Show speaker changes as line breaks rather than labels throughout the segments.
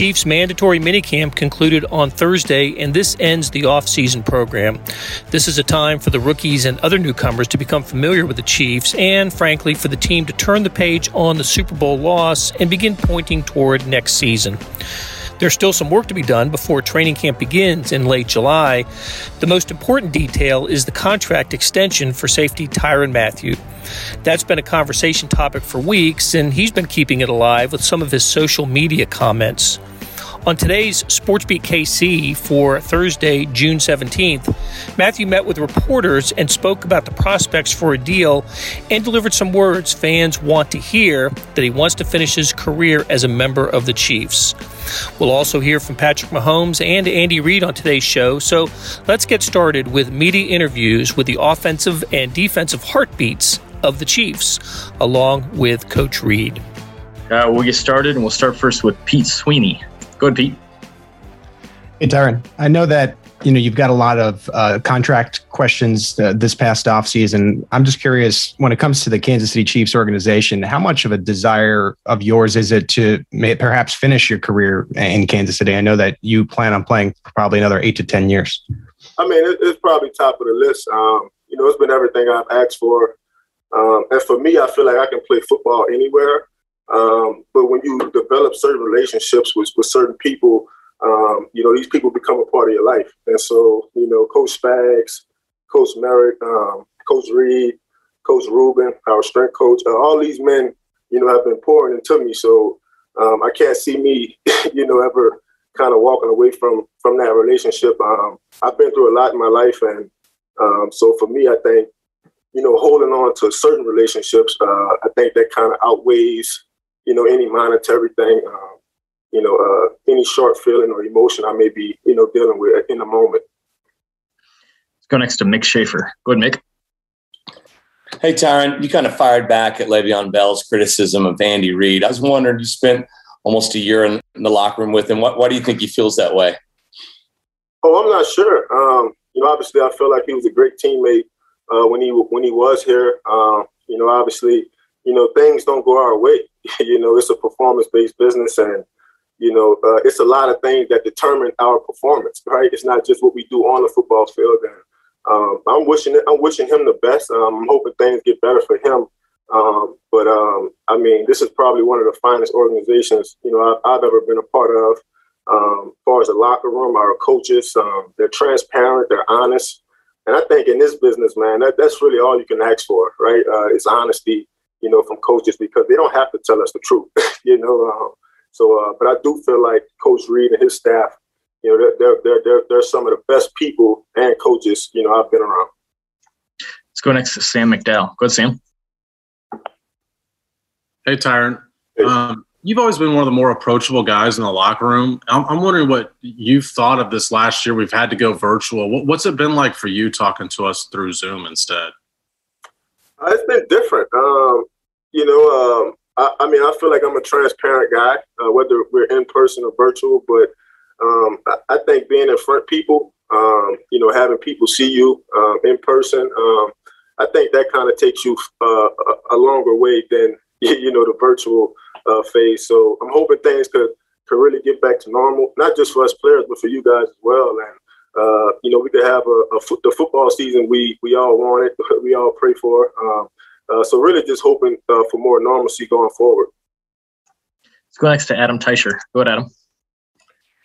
Chiefs' mandatory minicamp concluded on Thursday, and this ends the offseason program. This is a time for the rookies and other newcomers to become familiar with the Chiefs, and frankly, for the team to turn the page on the Super Bowl loss and begin pointing toward next season. There's still some work to be done before training camp begins in late July. The most important detail is the contract extension for safety Tyrann Mathieu. That's been a conversation topic for weeks, and he's been keeping it alive with some of his social media comments. On today's SportsBeat KC for Thursday, June 17th, Mathieu met with reporters and spoke about the prospects for a deal and delivered some words fans want to hear that he wants to finish his career as a member of the Chiefs. We'll also hear from Patrick Mahomes and Andy Reid on today's show, so let's get started with media interviews with the offensive and defensive heartbeats of the Chiefs, along with Coach Reid.
Uh, we'll get started, and we'll start first with Pete Sweeney. Go ahead, Pete.
Hey, Tyrann. I know that you know you've got a lot of uh, contract questions uh, this past offseason. I'm just curious when it comes to the Kansas City Chiefs organization, how much of a desire of yours is it to may, perhaps finish your career in Kansas City? I know that you plan on playing for probably another eight to ten years.
I mean, it's probably top of the list. Um, you know, it's been everything I've asked for, um, and for me, I feel like I can play football anywhere. Um, but when you develop certain relationships with, with certain people, um, you know, these people become a part of your life. And so, you know, Coach Spags, Coach Merritt, um, Coach Reid, Coach Rubin, our strength coach, uh, all these men, you know, have been pouring into me. So um, I can't see me, you know, ever kind of walking away from from that relationship. Um, I've been through a lot in my life, and um, so for me, I think, you know, holding on to certain relationships, uh, I think that kind of outweighs you know, any monetary thing, um, you know, uh, any short feeling or emotion I may be, you know, dealing with in the moment.
Let's go next to Mick Schaefer. Go ahead, Mick.
Hey, Tyrann, you kind of fired back at Le'Veon Bell's criticism of Andy Reid. I was wondering, you spent almost a year in, in the locker room with him. What, why do you think he feels that way?
Oh, I'm not sure. Um, you know, obviously, I feel like he was a great teammate uh, when he when he was here. Um, you know, obviously, you know, things don't go our way. you know, it's a performance based business and, you know, uh, it's a lot of things that determine our performance, right? It's not just what we do on the football field. And um, I'm wishing it, I'm wishing him the best. Um, I'm hoping things get better for him. Um, but um, I mean, this is probably one of the finest organizations you know I've, I've ever been a part of. Um, as far as the locker room, our coaches, they're transparent, they're honest, and I think in this business, man, that, that's really all you can ask for, right? Uh, it's honesty you know, from coaches because they don't have to tell us the truth, you know. Um, so, uh, but I do feel like Coach Reid and his staff, you know, they're, they're, they're, they're some of the best people and coaches, you know, I've been around.
Let's go next to Sam McDowell. Go ahead, Sam.
Hey, Tyrann. Hey. Um, you've always been one of the more approachable guys in the locker room. I'm, I'm, wondering what you've thought of this last year. We've had to go virtual. What, what's it been like for you talking to us through Zoom instead?
Uh, it's been different. Um, you know, um, I, I, mean, I feel like I'm a transparent guy, uh, whether we're in person or virtual. But um, I, I, think being in front of people, um, you know, having people see you um, in person, um, I think that kind of takes you uh, a, a, longer way than you know the virtual uh, phase. So I'm hoping things could could really get back to normal, not just for us players, but for you guys as well. And uh, you know, we could have a, a fo- the football season we we all wanted, we all pray for. Um, uh, so really, just hoping uh, for more normalcy going forward.
Let's go next to Adam Teicher. Go ahead, Adam.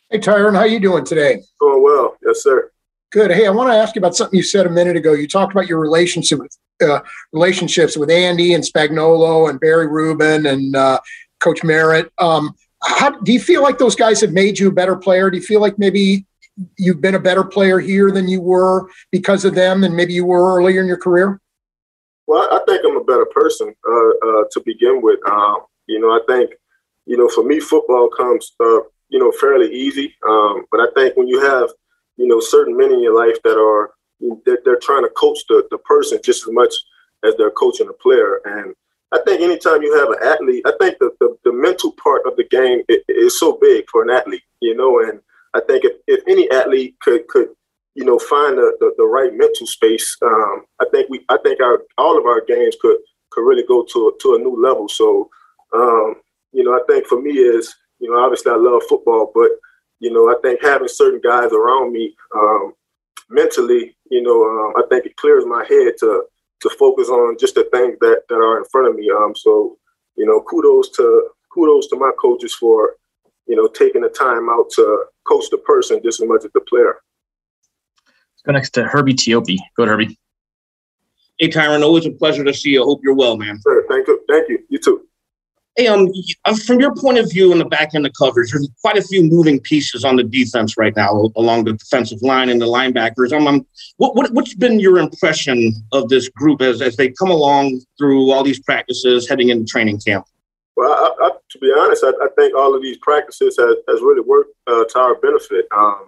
Hey, Tyrann, how you doing today?
Doing well, yes, sir.
Good. Hey, I want to ask you about something you said a minute ago. You talked about your relationship with uh, relationships with Andy and Spagnolo and Barry Rubin and uh, Coach Merritt. Um, how do you feel like those guys have made you a better player? Do you feel like maybe you've been a better player here than you were because of them than maybe you were earlier in your career?
Well, I think I'm a better person uh, uh, to begin with. Um, you know, I think, you know, for me, football comes, uh, you know, fairly easy. Um, but I think when you have, you know, certain men in your life that are, they're, they're trying to coach the, the person just as much as they're coaching the player. And I think anytime you have an athlete, I think the, the, the mental part of the game is so big for an athlete, you know, and I think if, if any athlete could could you know find the, the, the right mental space, um, I think we I think our all of our games could could really go to to a new level. So um, you know I think for me is you know, obviously I love football, but you know, I think having certain guys around me um, mentally, you know, um, I think it clears my head to to focus on just the things that that are in front of me. Um, so, you know, kudos to kudos to my coaches for, you know, taking the time out to coach the person just as much as the player.
Let's go next to Herbie Teope. Go ahead, Herbie.
Hey, Tyrann, always a pleasure to see you. I hope you're well, man.
Sir, thank you. Thank you. You too.
Hey, um, uh, from your point of view in the back end of coverage, there's quite a few moving pieces on the defense right now along the defensive line and the linebackers. Um, um what, what, what's been your impression of this group as, as they come along through all these practices heading into training camp?
Well, I, I, to be honest, I, I, think all of these practices has, has really worked uh, to our benefit. Um,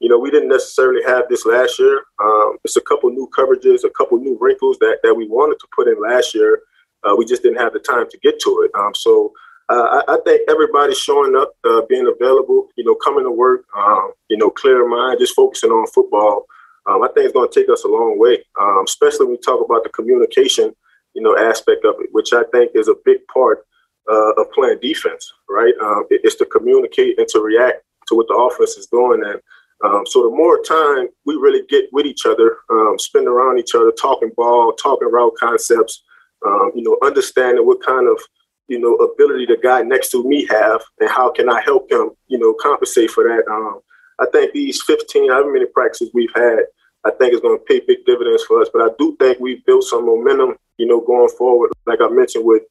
you know, we didn't necessarily have this last year. Um, it's a couple new coverages, a couple new wrinkles that, that we wanted to put in last year uh, we just didn't have the time to get to it. Um, so uh, I, I, think everybody showing up, uh, being available, you know, coming to work, um, you know, clear mind, just focusing on football. Um, I think it's going to take us a long way, um, especially when we talk about the communication, you know, aspect of it, which I think is a big part uh, of playing defense, right? Um, it, it's to communicate and to react to what the offense is doing. And um, so the more time we really get with each other, um, spend around each other, talking ball, talking route concepts, um, you know, understanding what kind of, you know, ability the guy next to me have and how can I help him, you know, compensate for that. Um, I think these 15, however many practices we've had, I think is going to pay big dividends for us. But I do think we've built some momentum, you know, going forward. Like I mentioned with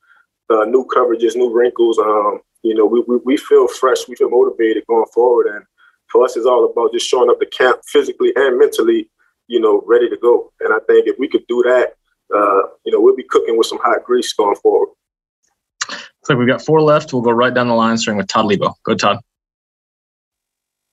uh, new coverages, new wrinkles. Um, you know, we, we, we feel fresh, we feel motivated going forward. And for us, it's all about just showing up the camp physically and mentally, you know, ready to go. And I think if we could do that, uh, you know, we'll be cooking with some hot grease going forward.
Looks like we've got four left. We'll go right down the line, starting with Todd Leabo. Go, Todd.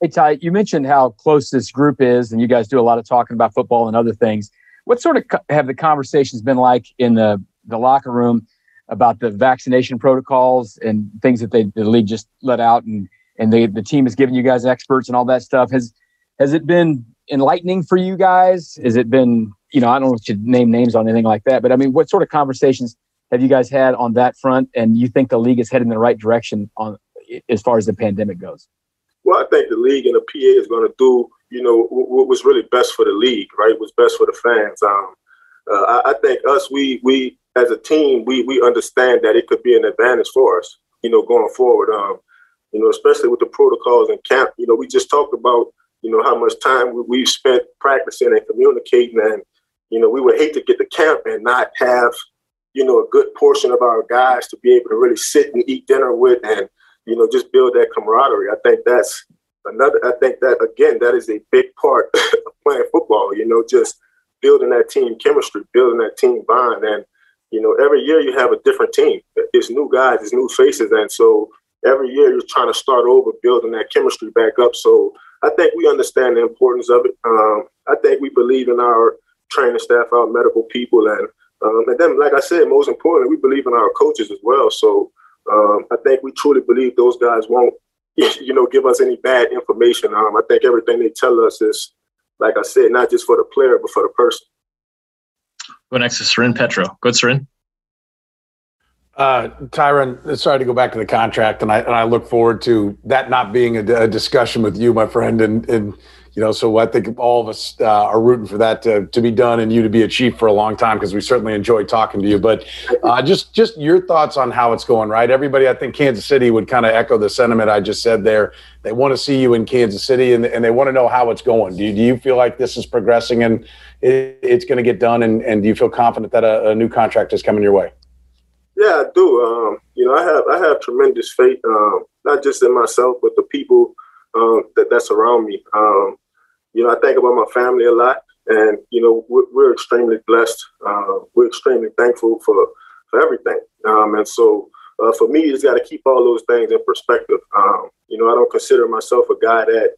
Hey, Ty, you mentioned how close this group is, and you guys do a lot of talking about football and other things. What sort of have the conversations been like in the, the locker room about the vaccination protocols and things that they, the league just let out and, and they, the team has given you guys experts and all that stuff? Has, has it been enlightening for you guys? Has it been you know, I don't know if you name names on anything like that, but I mean, what sort of conversations have you guys had on that front? And you think the league is heading in the right direction on as far as the pandemic goes?
Well, I think the league and the PA is going to do, you know, what was really best for the league, right? What's best for the fans. Um, uh, I, I, think us, we we as a team, we we understand that it could be an advantage for us, you know, going forward. Um, you know, especially with the protocols in camp. You know, we just talked about, you know, how much time we, we've spent practicing and communicating and you know, we would hate to get to camp and not have, you know, a good portion of our guys to be able to really sit and eat dinner with and, you know, just build that camaraderie. I think that's another, I think that, again, that is a big part of playing football, you know, just building that team chemistry, building that team bond. And, you know, every year you have a different team. It's new guys, it's new faces. And so every year you're trying to start over, building that chemistry back up. So I think we understand the importance of it. Um, I think we believe in our training staff, our medical people, and um, and then, like I said, most importantly, we believe in our coaches as well. So um, I think we truly believe those guys won't, you know, give us any bad information. Um, I think everything they tell us is, like I said, not just for the player, but for the person.
Go next to Soren Petro. Good, Soren.
Uh, Tyrann, sorry to go back to the contract, and I and I look forward to that not being a, a discussion with you, my friend, and and you know, so I think all of us uh, are rooting for that to, to be done and you to be a chief for a long time because we certainly enjoy talking to you. But uh, just just your thoughts on how it's going, right? Everybody, I think Kansas City would kind of echo the sentiment I just said there. They want to see you in Kansas City and, and they want to know how it's going. Do you, do you feel like this is progressing and it, it's going to get done? And, and do you feel confident that a, a new contract is coming your way?
Yeah, I do. Um, you know, I have I have tremendous faith, um, not just in myself, but the people um, that that's around me. Um, you know, I think about my family a lot, and you know, we're, we're extremely blessed. Uh, we're extremely thankful for for everything. Um, and so, uh, for me, you just got to keep all those things in perspective. Um, you know, I don't consider myself a guy that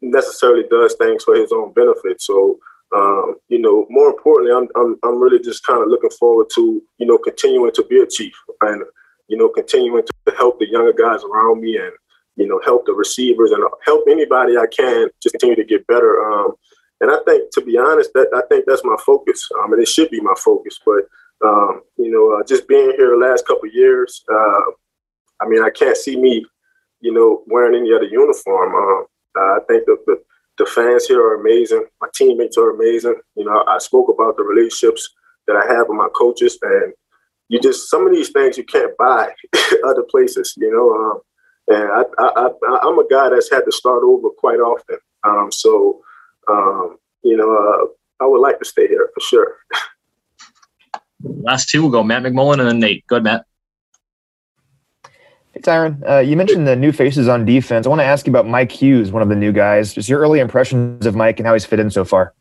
necessarily does things for his own benefit. So, um, you know, more importantly, I'm, I'm, I'm really just kind of looking forward to, you know, continuing to be a chief and, you know, continuing to help the younger guys around me and, you know, help the receivers and help anybody I can just continue to get better. Um, and I think, to be honest, that I think that's my focus. Um, and it should be my focus. But um, you know, uh, just being here the last couple years, uh, I mean, I can't see me, you know, wearing any other uniform. Um, I think the, the, the fans here are amazing. My teammates are amazing. You know, I spoke about the relationships that I have with my coaches, and you just some of these things you can't buy other places. You know, um, and I, I, I, am a guy that's had to start over quite often. Um, so, um, you know, uh, I would like to stay here for sure.
Last two will go Matt McMullen and then Nate. Go ahead, Matt.
Hey, Tyrann, uh, you mentioned the new faces on defense. I want to ask you about Mike Hughes, one of the new guys. Just your early impressions of Mike and how he's fit in so far.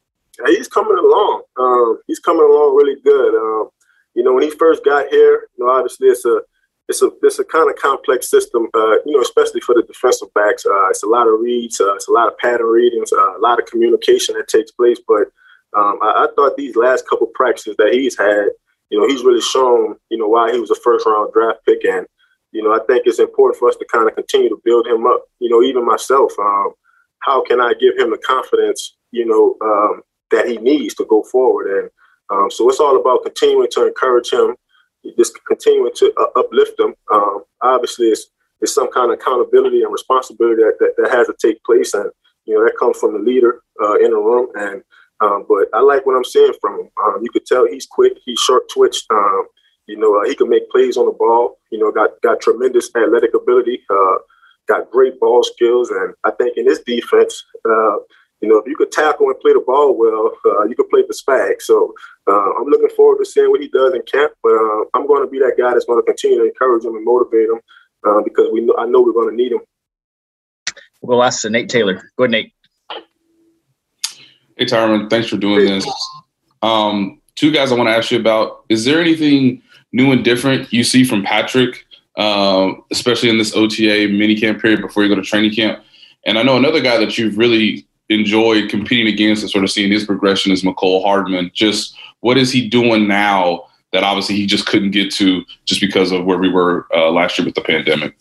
He's coming along. Um, he's coming along really good. Um, you know, when he first got here, you know, obviously it's a it's a it's a kind of complex system. Uh, you know, especially for the defensive backs. Uh, it's a lot of reads. Uh, it's a lot of pattern readings. Uh, a lot of communication that takes place. But um, I, I, thought these last couple practices that he's had, you know, he's really shown, you know, why he was a first round draft pick and you know, I think it's important for us to kind of continue to build him up. You know, even myself, um, how can I give him the confidence, you know, um, that he needs to go forward? And um, so it's all about continuing to encourage him, just continuing to uh, uplift him. Um, obviously, it's, it's some kind of accountability and responsibility that, that, that, has to take place. And, you know, that comes from the leader uh, in the room. And, um, but I like what I'm seeing from him. Um, you could tell he's quick, he's short twitched. You know, uh, he can make plays on the ball. You know, got got tremendous athletic ability. Uh, got great ball skills, and I think in this defense, uh, you know, if you could tackle and play the ball well, uh, you could play for Spag. So uh, I'm looking forward to seeing what he does in camp. But uh, I'm going to be that guy that's going to continue to encourage him and motivate him because we know, I know we're going to need him.
We'll ask Nate Taylor. Go ahead, Nate.
Hey, Tyrann, thanks for doing this. Um, two guys I want to ask you about. Is there anything new and different you see from Patrick, um, especially in this OTA minicamp period before you go to training camp? And I know another guy that you've really enjoyed competing against and sort of seeing his progression is Mecole Hardman. Just what is he doing now that obviously he just couldn't get to just because of where we were uh, last year with the pandemic?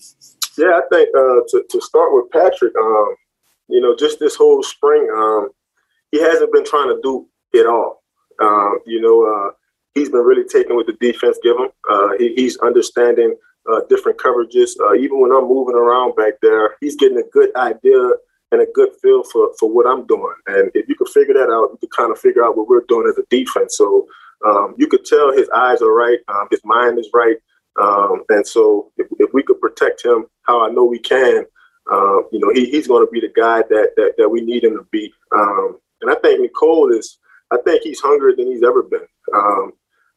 Yeah, I think uh, to, to start with Patrick, um, you know, just this whole spring, um, he hasn't been trying to do it all. Um, you know, uh, he's been really taking what the defense give him. Uh, he, he's understanding uh, different coverages. Uh, even when I'm moving around back there, he's getting a good idea and a good feel for, for what I'm doing. And if you could figure that out, you could kind of figure out what we're doing as a defense. So um, you could tell his eyes are right, um, his mind is right. Um, and so if, if, we could protect him how I know we can, uh, you know, he, he's going to be the guy that, that, that we need him to be. Um, and I think Mecole is, I think he's hungrier than he's ever been.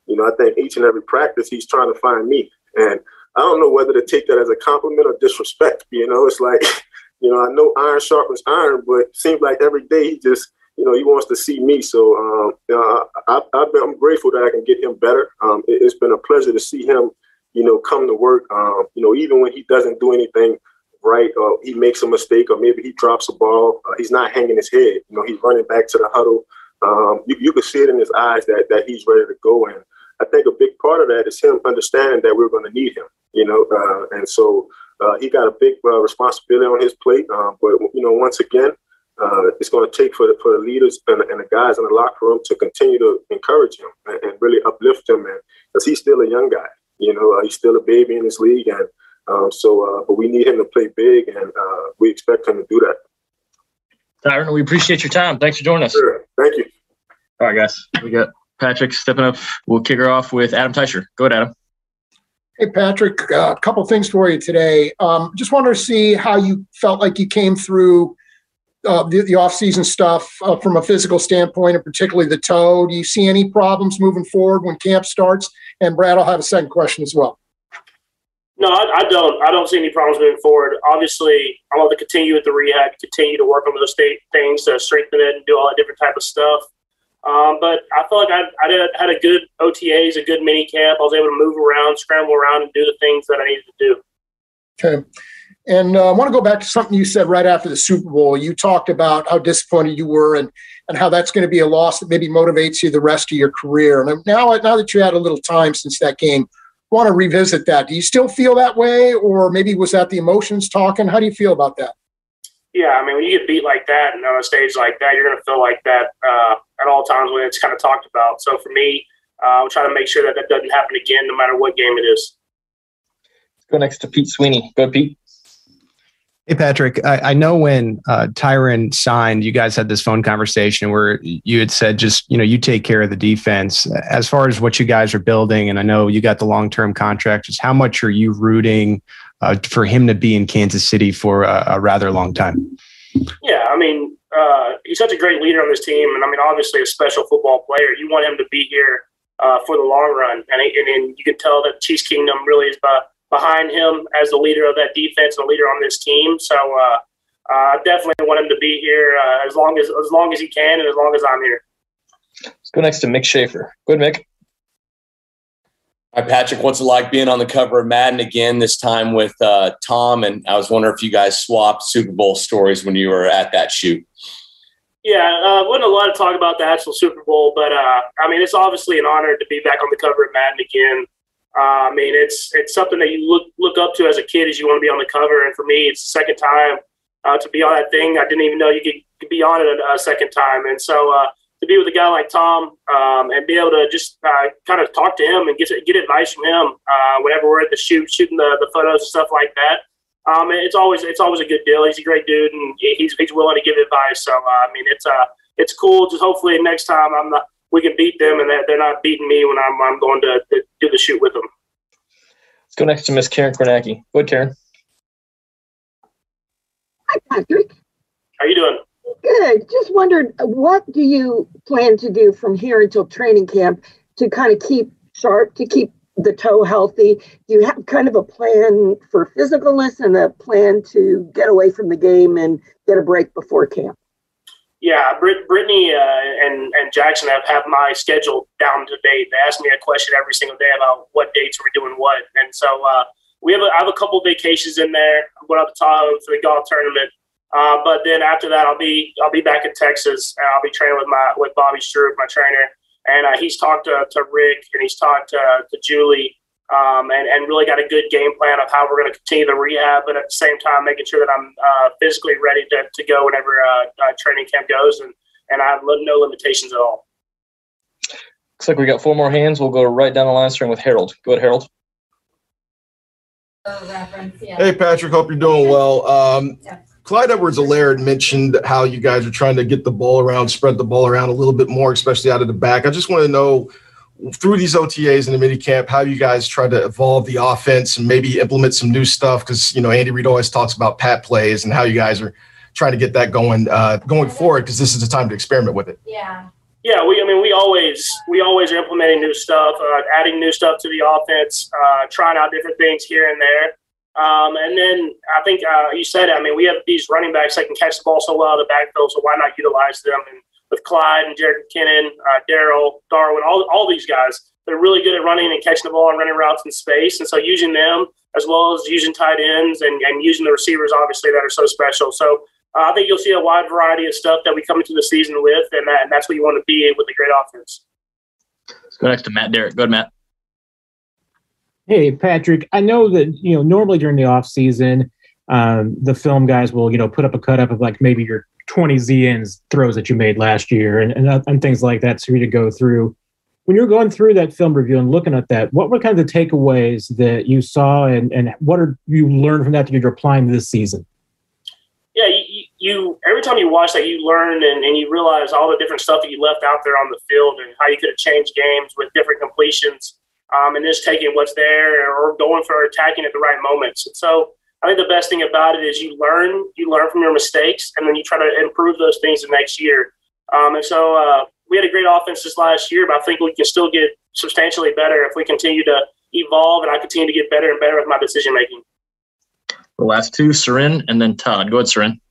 You know, I think each and every practice he's trying to find me. And I don't know whether to take that as a compliment or disrespect. You know, it's like, you know, I know iron sharpens iron, but it seems like every day he just, you know, he wants to see me. So, um, know, I, am grateful that I can get him better. Um, it, has been a pleasure to see him, you know, come to work. Um, you know, even when he doesn't do anything right, or he makes a mistake, or maybe he drops a ball, uh, he's not hanging his head. You know, he's running back to the huddle. Um, you, you can see it in his eyes that that he's ready to go. And I think a big part of that is him understanding that we're going to need him, you know, uh, and so uh, he got a big uh, responsibility on his plate. Um, but you know, once again, uh, it's going to take for the, for the leaders and, and, the guys in the locker room to continue to encourage him and, and really uplift him, man, because he's still a young guy. You know, uh, he's still a baby in this league, and um, so, uh, but we need him to play big, and we expect him to do that.
Tyrann, we appreciate your time. Thanks for joining us.
Sure. Thank you.
All right, guys. We got Patrick stepping up. We'll kick her off with Adam Teicher. Go ahead, Adam.
Hey, Patrick, uh, a couple things for you today. Um, just wanted to see how you felt like you came through uh, the, the off-season stuff uh, from a physical standpoint, and particularly the toe. Do you see any problems moving forward when camp starts? And Brad, I'll have a second question as well.
No, I, I don't. I don't see any problems moving forward. Obviously, I want to continue with the rehab, continue to work on those things to strengthen it and do all that different type of stuff. Um, but I felt like I, I did, had a good OTAs, a good mini camp. I was able to move around, scramble around, and do the things that I needed to do.
Okay. And uh, I want to go back to something you said right after the Super Bowl. You talked about how disappointed you were and, and how that's going to be a loss that maybe motivates you the rest of your career. And now, now that you had a little time since that game, I want to revisit that. Do you still feel that way, or maybe was that the emotions talking? How do you feel about that?
Yeah, I mean, when you get beat like that and on a stage like that, you're going to feel like that uh, at all times when it's kind of talked about. So for me, uh, I'll try to make sure that that doesn't happen again, no matter what game it is.
go next to Pete Sweeney. Go, Pete.
Hey, Patrick. I, I know when uh, Tyrann signed, you guys had this phone conversation where you had said, just, you know, you take care of the defense. As far as what you guys are building, and I know you got the long term contract, just how much are you rooting uh, for him to be in Kansas City for a, a rather long time?
Yeah, I mean, uh, he's such a great leader on this team, and I mean, obviously a special football player. You want him to be here uh, for the long run, and, and, and you can tell that Chiefs Kingdom really is by, behind him as the leader of that defense and the leader on this team. So uh, I uh, definitely want him to be here uh, as long as as long as he can and as long as I'm here.
Let's go next to Mick Schaefer. Good, Mick.
Hi, Patrick. What's it like being on the cover of Madden again? This time with uh, Tom, and I was wondering if you guys swapped Super Bowl stories when you were at that shoot.
Yeah, uh, wasn't a lot of talk about the actual Super Bowl, but uh, I mean, it's obviously an honor to be back on the cover of Madden again. Uh, I mean, it's it's something that you look look up to as a kid as you want to be on the cover, and for me, it's the second time uh, to be on that thing. I didn't even know you could, be on it a, a, second time, and so uh, to be with a guy like Tom um, and be able to just uh, kind of talk to him and get get advice from him uh, whenever we're at the shoot, shooting the, the photos and stuff like that. Um, it's always it's always a good deal. He's a great dude, and he's he's willing to give advice. So I mean, it's uh it's cool. Just hopefully next time I'm not we can beat them and that they're not beating me when I'm, I'm going to, to do the shoot with them.
Let's go next to Miss Karen Kornacki. Go ahead, Karen.
Hi, Patrick.
How you doing?
Good. Just wondered, what do you plan to do from here until training camp to kind of keep sharp, to keep the toe healthy? Do you have kind of a plan for physicalness and a plan to get away from the game and get a break before camp?
Yeah, Brit- Brittany uh, and and Jackson have, have my schedule down to date. They ask me a question every single day about what dates we're doing what, and so uh, we have a, I have a couple vacations in there. I'm going up to Tahoe for the golf tournament, uh, but then after that, I'll be I'll be back in Texas and I'll be training with my with Bobby Stewart, my trainer, and uh, he's talked to, to Rick and he's talked to, to Julie um, and, and really got a good game plan of how we're going to continue the rehab, but at the same time, making sure that I'm uh, physically ready to, to go whenever uh, uh, training camp goes, and, and I have no limitations at all.
Looks like we got four more hands. We'll go right down the line, starting with Harold. Go ahead, Harold.
Hey, Patrick. Hope you're doing well. Um, Clyde Edwards-Helaire mentioned how you guys are trying to get the ball around, spread the ball around a little bit more, especially out of the back. I just want to know through these OTAs and the mini camp, how you guys try to evolve the offense and maybe implement some new stuff? Because you know Andy Reid always talks about pat plays and how you guys are trying to get that going uh, going forward because this is the time to experiment with it.
Yeah. Yeah, we. I mean, we always we always are implementing new stuff, uh, adding new stuff to the offense, uh, trying out different things here and there. Um, and then I think uh, you said, I mean, we have these running backs that can catch the ball so well in the backfield, so why not utilize them? And with Clyde and Jerick McKinnon, uh, Darrel, Darwin, all, all these guys. They're really good at running and catching the ball and running routes in space. And so using them as well as using tight ends and, and using the receivers, obviously, that are so special. So uh, I think you'll see a wide variety of stuff that we come into the season with, and, that, and that's what you want to be with a great offense.
Let's go next to Matt Derrick. Go ahead, Matt.
Hey, Patrick. I know that you know normally during the off season, um, the film guys will you know put up a cut up of like maybe your 20 ZNs throws that you made last year and, and, and things like that for you to go through. When you're going through that film review and looking at that, what were kind of the takeaways that you saw and, and what are you learned from that that you're applying this season?
Yeah, you, you every time you watch that, you learn and, and you realize all the different stuff that you left out there on the field and how you could have changed games with different completions um, and just taking what's there or going for attacking at the right moments. And so I think the best thing about it is you learn, you learn from your mistakes, and then you try to improve those things the next year. Um, and so uh, we had a great offense this last year, but I think we can still get substantially better if we continue to evolve and I continue to get better and better with my decision making.
The last two, Soren and then Todd. Go ahead, Soren.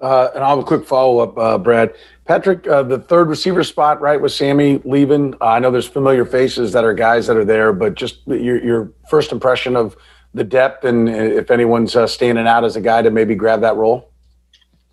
Uh, and I'll have a quick follow up, uh, Brad. Patrick, uh, the third receiver spot, right, with Sammy leaving. Uh, I know there's familiar faces that are guys that are there, but just your, your first impression of the depth and if anyone's uh, standing out as a guy to maybe grab that role?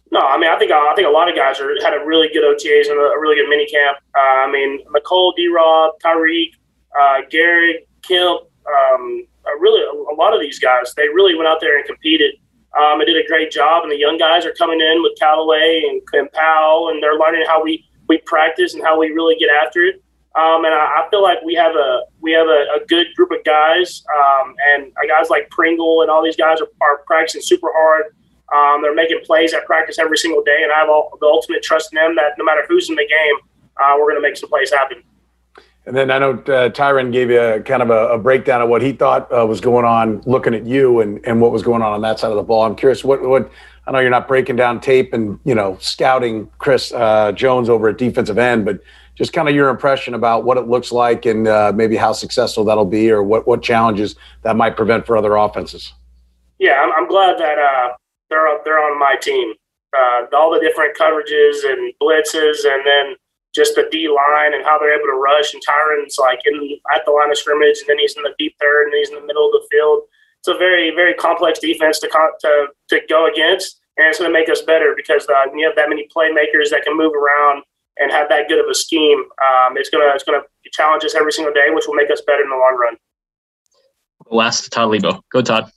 No, I mean I think I think a lot of guys are, had a really good OTAs and a, really good mini camp. Uh, I mean Mecole, D. Rob, Tyreek, uh, Garrett, Kemp, um, really a, a, lot of these guys they really went out there and competed um, and did a great job. And the young guys are coming in with Callaway and, and Powell, and they're learning how we we practice and how we really get after it. Um, and I, I, feel like we have a we have a, a good group of guys, um, and guys like Pringle and all these guys are, are practicing super hard. Um, they're making plays at practice every single day, and I have all, the ultimate trust in them that no matter who's in the game, uh, we're going to make some plays happen.
And then I know uh, Tyrann gave you a, kind of a, a, breakdown of what he thought uh, was going on, looking at you and, and what was going on on that side of the ball. I'm curious what what I know you're not breaking down tape and you know scouting Chris uh, Jones over at defensive end, but just kind of your impression about what it looks like and uh, maybe how successful that'll be or what, what challenges that might prevent for other offenses.
Yeah, I'm, I'm glad that uh, they're, they're on my team. Uh, all the different coverages and blitzes and then just the D line and how they're able to rush. And Tyrann's like in at the line of scrimmage, and then he's in the deep third, and he's in the middle of the field. It's a very very complex defense to to to go against, and it's going to make us better because uh, you have that many playmakers that can move around and have that good of a scheme, um, it's gonna it's gonna challenge us every single day, which will make us better in the long run.
Last, Todd Leabo. Go, Todd.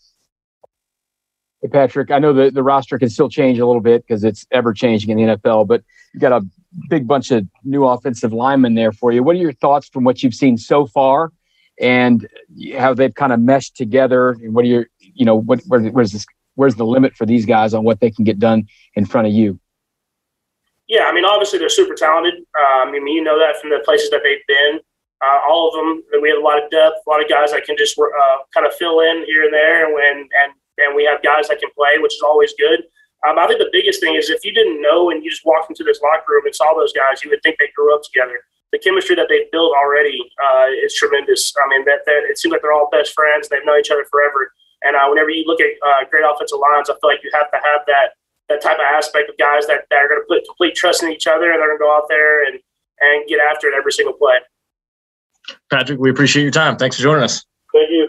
Hey, Patrick. I know the, the roster can still change a little bit because it's ever changing in the NFL, but you got a big bunch of new offensive linemen there for you. What are your thoughts from what you've seen so far, and how they've kind of meshed together? And what are your, you know, what where, where's this? Where's the limit for these guys on what they can get done in front of you?
Yeah, I mean, obviously they're super talented. Um, I mean, you know that from the places that they've been. Uh, all of them, we have a lot of depth, a lot of guys that can just uh, kind of fill in here and there, and and and we have guys that can play, which is always good. Um, I think the biggest thing is if you didn't know and you just walked into this locker room and saw those guys, you would think they grew up together. The chemistry that they've built already uh, is tremendous. I mean, that, that it seems like they're all best friends. They've known each other forever. And uh, whenever you look at uh, great offensive lines, I feel like you have to have that that type of aspect of guys that, that are going to put complete trust in each other and they're going to go out there and, and get after it every single play.
Patrick, we appreciate your time. Thanks for joining us.
Thank you.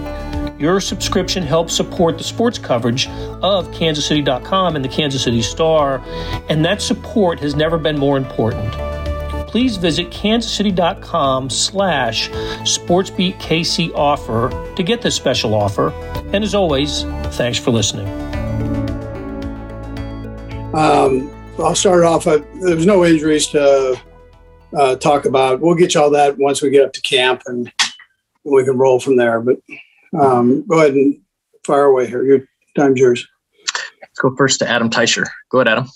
Your subscription helps support the sports coverage of kansascity.com and the Kansas City Star, and that support has never been more important please visit kansascity.com slash sportsbeatkc offer to get this special offer. And as always, thanks for listening.
Um, I'll start off. Uh, there's no injuries to uh, talk about. We'll get you all that once we get up to camp and we can roll from there. But um, go ahead and fire away here. Your time's yours.
Let's go first to Adam Teicher. Go ahead, Adam.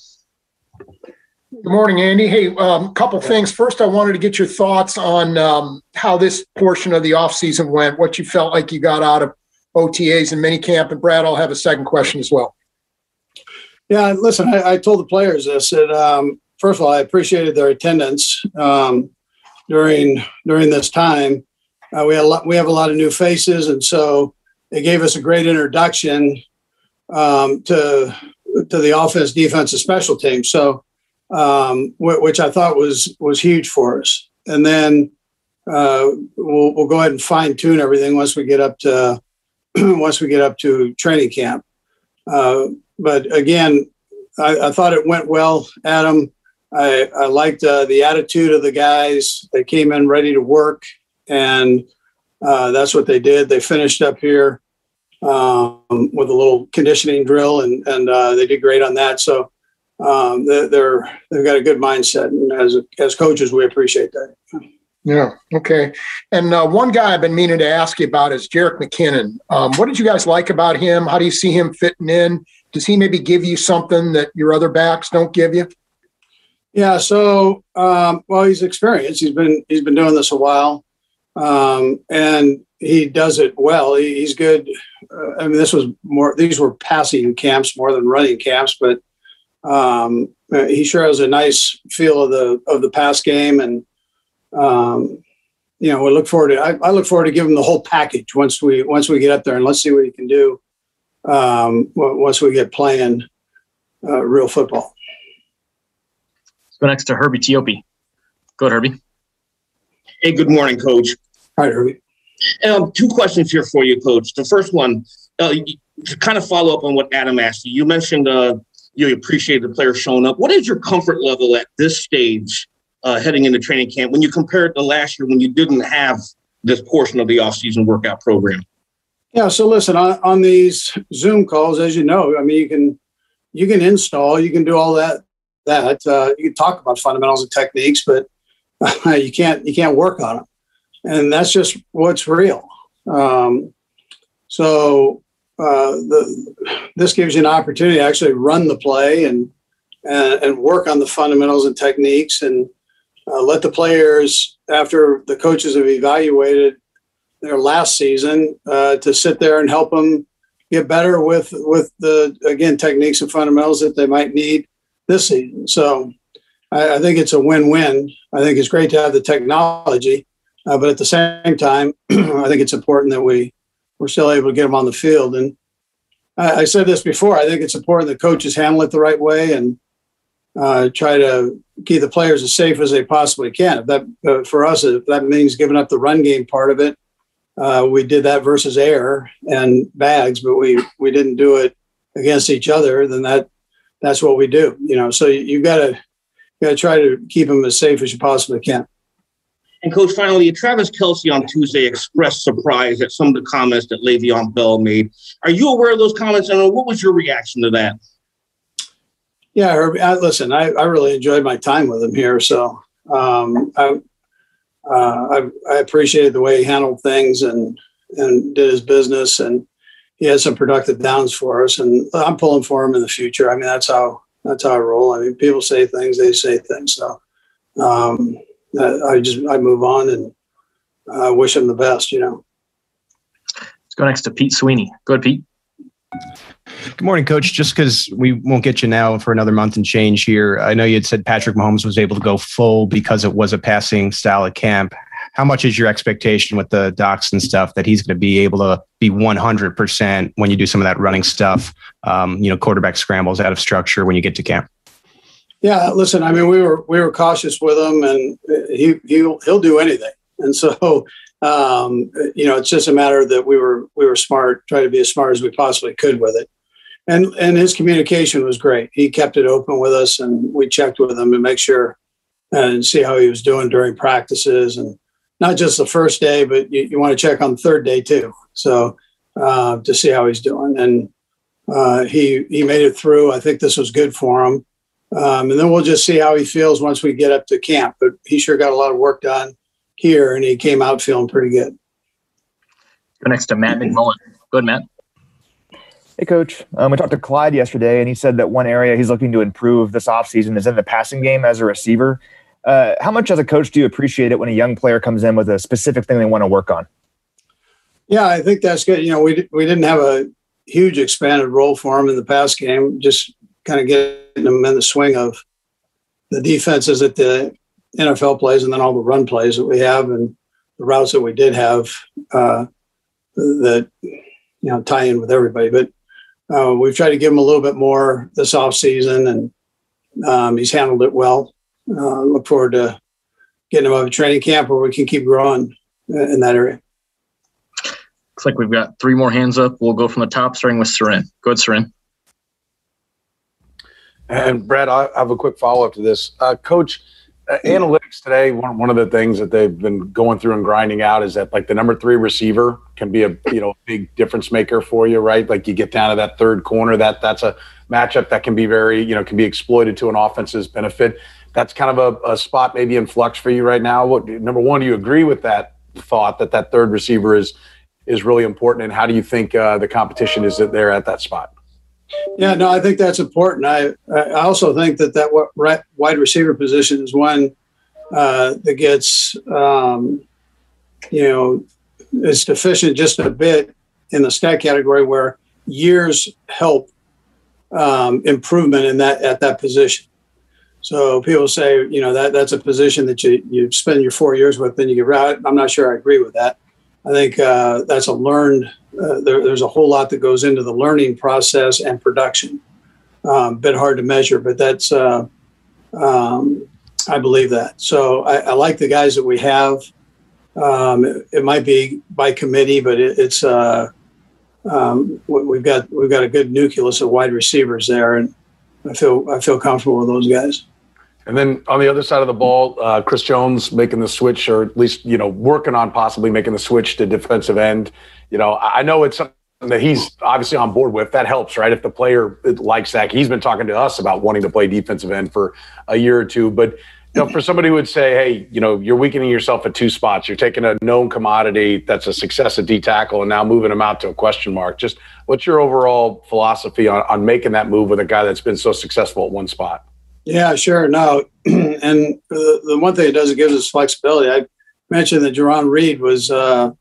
Good morning, Andy. Hey, a um, couple things. First, I wanted to get your thoughts on um, how this portion of the offseason went, what you felt like you got out of OTAs and minicamp. And Brad, I'll have a second question as well.
Yeah, listen, I, I told the players this. That, um, first of all, I appreciated their attendance um, during during this time. Uh, we had a lot, we have a lot of new faces, and so it gave us a great introduction um, to to the offense, defense, and special teams. So um, which I thought was was huge for us. And then uh, we'll we'll go ahead and fine tune everything once we get up to once we get up to training camp. Uh, but again, I, I, thought it went well, Adam. I, I liked uh, the attitude of the guys. They came in ready to work, and uh, that's what they did. They finished up here um, with a little conditioning drill, and and uh, they did great on that. So um, they're they've got a good mindset, and as as coaches, we appreciate that.
Yeah. Okay. And uh, one guy I've been meaning to ask you about is Jerick McKinnon. Um, what did you guys like about him? How do you see him fitting in? Does he maybe give you something that your other backs don't give you?
Yeah, so um, well, he's experienced. He's been he's been doing this a while, um, and he does it well. He, he's good. Uh, I mean, this was more; these were passing camps more than running camps, but um, he sure has a nice feel of the of the pass game, and um, you know, we look forward to. I, I, look forward to giving him the whole package once we once we get up there, and let's see what he can do um, once we get playing uh, real football.
Let's go next to Herbie Teope. Go ahead, Herbie.
Hey, good morning, Coach.
Hi, Herbie.
Um, two questions here for you, Coach. The first one, uh, to kind of follow up on what Adam asked you. You mentioned uh, you appreciate the players showing up. What is your comfort level at this stage, uh, heading into training camp, when you compare it to last year when you didn't have this portion of the offseason workout program?
Yeah. So listen, on, on these Zoom calls, as you know, I mean, you can you can install, you can do all that that. Uh, you can talk about fundamentals and techniques, but uh, you can't you can't work on them, and that's just what's real. Um, so uh, the this gives you an opportunity to actually run the play and and, and work on the fundamentals and techniques, and uh, let the players after the coaches have evaluated their last season uh, to sit there and help them get better with with the again techniques and fundamentals that they might need this season. So I, I think it's a win-win. I think it's great to have the technology, uh, but at the same time, I think it's important that we we're still able to get them on the field. And I, I said this before. I think it's important that coaches handle it the right way and uh, try to keep the players as safe as they possibly can. If that uh, for us, if that means giving up the run game part of it, uh, we did that versus air and bags, but we we didn't do it against each other. Then that that's what we do. You know, so you, have got to got to try to keep them as safe as you possibly can.
And coach, finally, Travis Kelce on Tuesday expressed surprise at some of the comments that Le'Veon Bell made. Are you aware of those comments, and what was your reaction to that?
Yeah, Herbie, I, listen, I, I really enjoyed my time with him here, so um, I, uh, I, I appreciated the way he handled things and and did his business, and he had some productive downs for us, and I'm pulling for him in the future. I mean, that's how that's how I roll. I mean, people say things, they say things. So um, I just I move on and I wish him the best. You know.
Let's go next to Pete Sweeney. Go ahead, Pete.
Good morning, Coach. Just because we won't get you now for another month and change here, I know you had said Patrick Mahomes was able to go full because it was a passing style at camp how much is your expectation with the docs and stuff that he's going to be able to be 100% when you do some of that running stuff, um, you know, quarterback scrambles out of structure when you get to camp?
Yeah, listen, I mean, we were we were cautious with him, and he he'll he'll do anything, and so um, you know, it's just a matter that we were we were smart, try to be as smart as we possibly could with it, and and his communication was great. He kept it open with us, and we checked with him to make sure and see how he was doing during practices, and not just the first day, but you, you want to check on the third day too. So uh, to see how he's doing, and uh, he he made it through. I think this was good for him, um, and then we'll just see how he feels once we get up to camp. But he sure got a lot of work done here, and he came out feeling pretty good.
Go next to Matt McMullen. Good, Matt.
Hey, Coach. Um, we talked to Clyde yesterday, and he said that one area he's looking to improve this offseason is in the passing game as a receiver. Uh, how much as a coach do you appreciate it when a young player comes in with a specific thing they want to work on?
Yeah, I think that's good. You know, we we didn't have a huge expanded role for him in the pass game, just kind of getting them in the swing of the defenses that the NFL plays, and then all the run plays that we have, and the routes that we did have uh, that you know tie in with everybody. But uh, we've tried to give him a little bit more this off season, and um, he's handled it well uh, look forward to getting him out of training camp where we can keep growing in that area.
Looks like we've got three more hands up. We'll go from the top, starting with Soren. Go ahead, Soren.
And Brad, I have a quick follow up to this. Uh, Coach, uh, analytics today, one, one of the things that they've been going through and grinding out is that like the number three receiver can be a you know big difference maker for you, right? Like you get down to that third corner, that that's a matchup that can be very you know can be exploited to an offense's benefit that's kind of a, a spot maybe in flux for you right now. What number one, do you agree with that thought that that third receiver is is really important, and how do you think uh, the competition is there at that spot?
Yeah, no, I think that's important. I I also think that that wide receiver position is one uh, that gets um, you know is deficient just a bit in the stat category where years help um, improvement in that at that position. So people say, you know, that that's a position that you you spend your four years with, then you get right. I'm not sure I agree with that. I think uh, that's a learned. Uh, there, there's a whole lot that goes into the learning process and production. Um, bit hard to measure, but that's. Uh, um, I believe that. So I, I, like the guys that we have. Um, it, it, might be by committee, but it, it's uh, um, we've got we've got a good nucleus of wide receivers there, and I feel I feel comfortable with those guys.
And then on the other side of the ball, uh, Chris Jones making the switch, or at least you know working on possibly making the switch to defensive end. You know, I know it's something that he's obviously on board with. That helps, right? If the player likes that, he's been talking to us about wanting to play defensive end for a year or two. But you know, for somebody who would say, hey, you know, you're weakening yourself at two spots. You're taking a known commodity that's a success at D tackle and now moving him out to a question mark. Just what's your overall philosophy on, on making that move with a guy that's been so successful at one spot?
Yeah, sure. No. and the, the one thing it does, it gives us flexibility. I mentioned that Jarran Reed was, uh,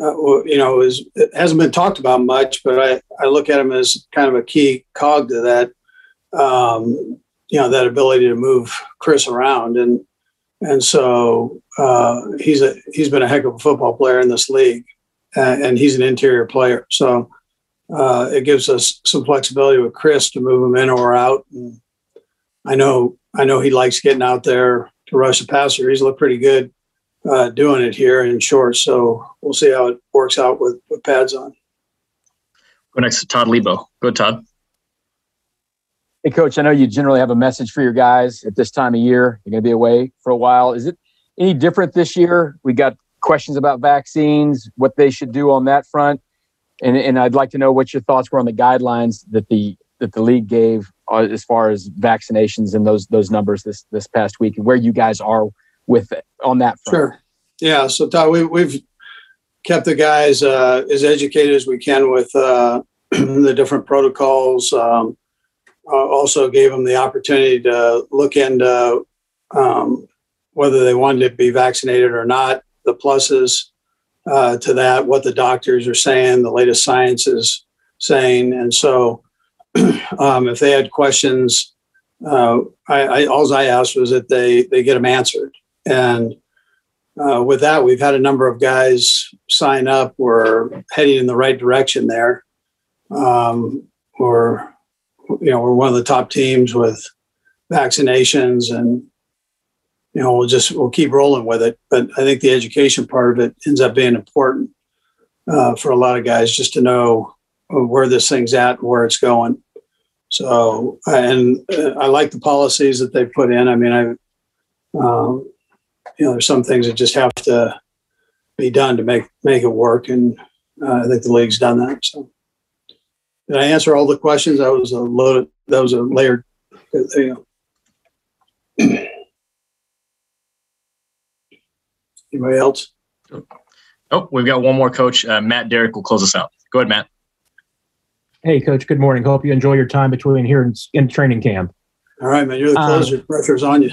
uh, you know, is, it hasn't been talked about much, but I, I look at him as kind of a key cog to that. Um, you know that ability to move Chris around, and and so uh, he's a he's been a heck of a football player in this league, and, and he's an interior player. So uh, it gives us some flexibility with Chris to move him in or out. And I know I know he likes getting out there to rush the passer. He's looked pretty good uh, doing it here in shorts. So we'll see how it works out with, with pads on.
Go next to Todd Leabo. Go, Todd.
Hey, coach, I know you generally have a message for your guys at this time of year. You're going to be away for a while. Is it any different this year? We got questions about vaccines, what they should do on that front. And, and I'd like to know what your thoughts were on the guidelines that the that the league gave as far as vaccinations and those those numbers this this past week where you guys are with it on that front.
Sure. Yeah. So Todd, we, we've kept the guys uh, as educated as we can with uh, the different protocols. Um, uh, also gave them the opportunity to look into um, whether they wanted to be vaccinated or not, the pluses uh, to that, what the doctors are saying, the latest science is saying. And so um, if they had questions, uh, I, I, all I asked was that they, they get them answered. And uh, with that, we've had a number of guys sign up. We're heading in the right direction there. Um, we're you know, we're one of the top teams with vaccinations and, you know, we'll just, we'll keep rolling with it. But I think the education part of it ends up being important uh, for a lot of guys just to know where this thing's at and where it's going. So, and uh, I like the policies that they put in. I mean, I, um, you know, there's some things that just have to be done to make make it work, and uh, I think the league's done that. So. Did I answer all the questions? That was a loaded. That was a layered. You know. Anybody else?
Oh, we've got one more coach. Uh, Matt Derrick will close us out. Go ahead, Matt.
Hey, coach. Good morning. Hope you enjoy your time between here and in training camp.
All right, man. You're the closer. Um, Pressure's on you.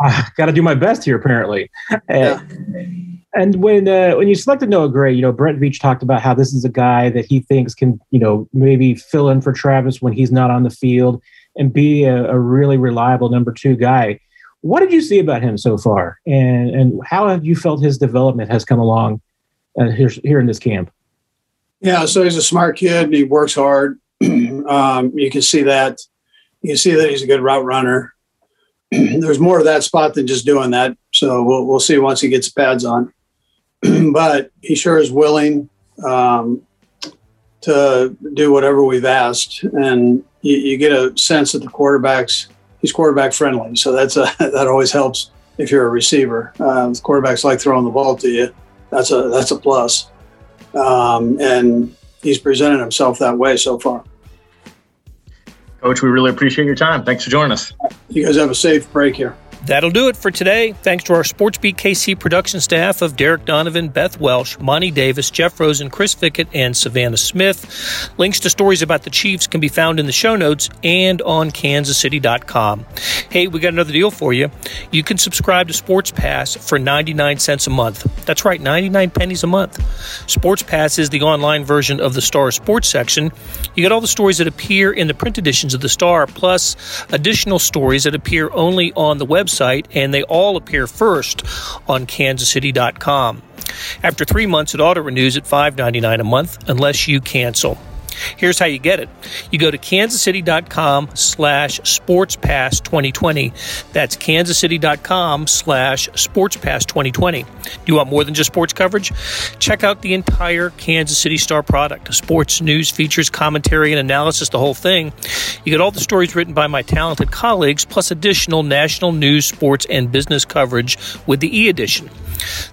I got to do my best here, apparently. Yeah. And when uh, when you selected Noah Gray, you know Brett Veach talked about how this is a guy that he thinks can, you know, maybe fill in for Travis when he's not on the field and be a, a really reliable number two guy. What did you see about him so far, and and how have you felt his development has come along uh, here here in this camp?
Yeah, so he's a smart kid he works hard. um, you can see that. You can see that he's a good route runner. There's more to that spot than just doing that. So we'll we'll see once he gets pads on. but he sure is willing um, to do whatever we've asked. And you, you, get a sense that the quarterback's he's quarterback friendly, so that's a that always helps if you're a receiver. Uh, quarterbacks like throwing the ball to you. That's a that's a plus. Um, and he's presented himself that way so far.
Coach, we really appreciate your time. Thanks for joining us.
You guys have a safe break here.
That'll do it for today. Thanks to our SportsBeat KC production staff of Derek Donovan, Beth Welsh, Monty Davis, Jeff Rosen, Chris Fickett, and Savannah Smith. Links to stories about the Chiefs can be found in the show notes and on kansascity.com. Hey, we got another deal for you. You can subscribe to Sports Pass for 99 cents a month. That's right, 99 pennies a month. Sports Pass is the online version of the Star Sports section. You get all the stories that appear in the print editions of the Star, plus additional stories that appear only on the website website, and they all appear first on kansascity.com. After three months, it auto renews at $5.99 a month unless you cancel. Here's how you get it. You go to kansascity.com slash sportspass 2020. That's kansascity.com slash sportspass 2020. Do you want more than just sports coverage? Check out the entire Kansas City Star product. Sports news, features, commentary, and analysis, the whole thing. You get all the stories written by my talented colleagues, plus additional national news, sports, and business coverage with the e-edition.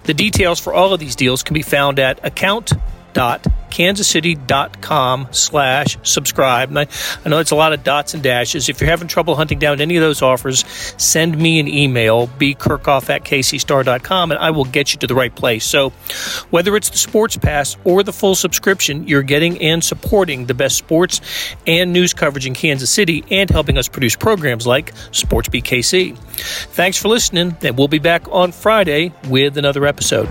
The details for all of these deals can be found at account kansascity.com slash subscribe. I, I know it's a lot of dots and dashes. If you're having trouble hunting down any of those offers, send me an email, bkerkhoff at kcstar.com, and I will get you to the right place. So whether it's the sports pass or the full subscription, you're getting and supporting the best sports and news coverage in Kansas City and helping us produce programs like SportsBeat KC. Thanks for listening, and we'll be back on Friday with another episode.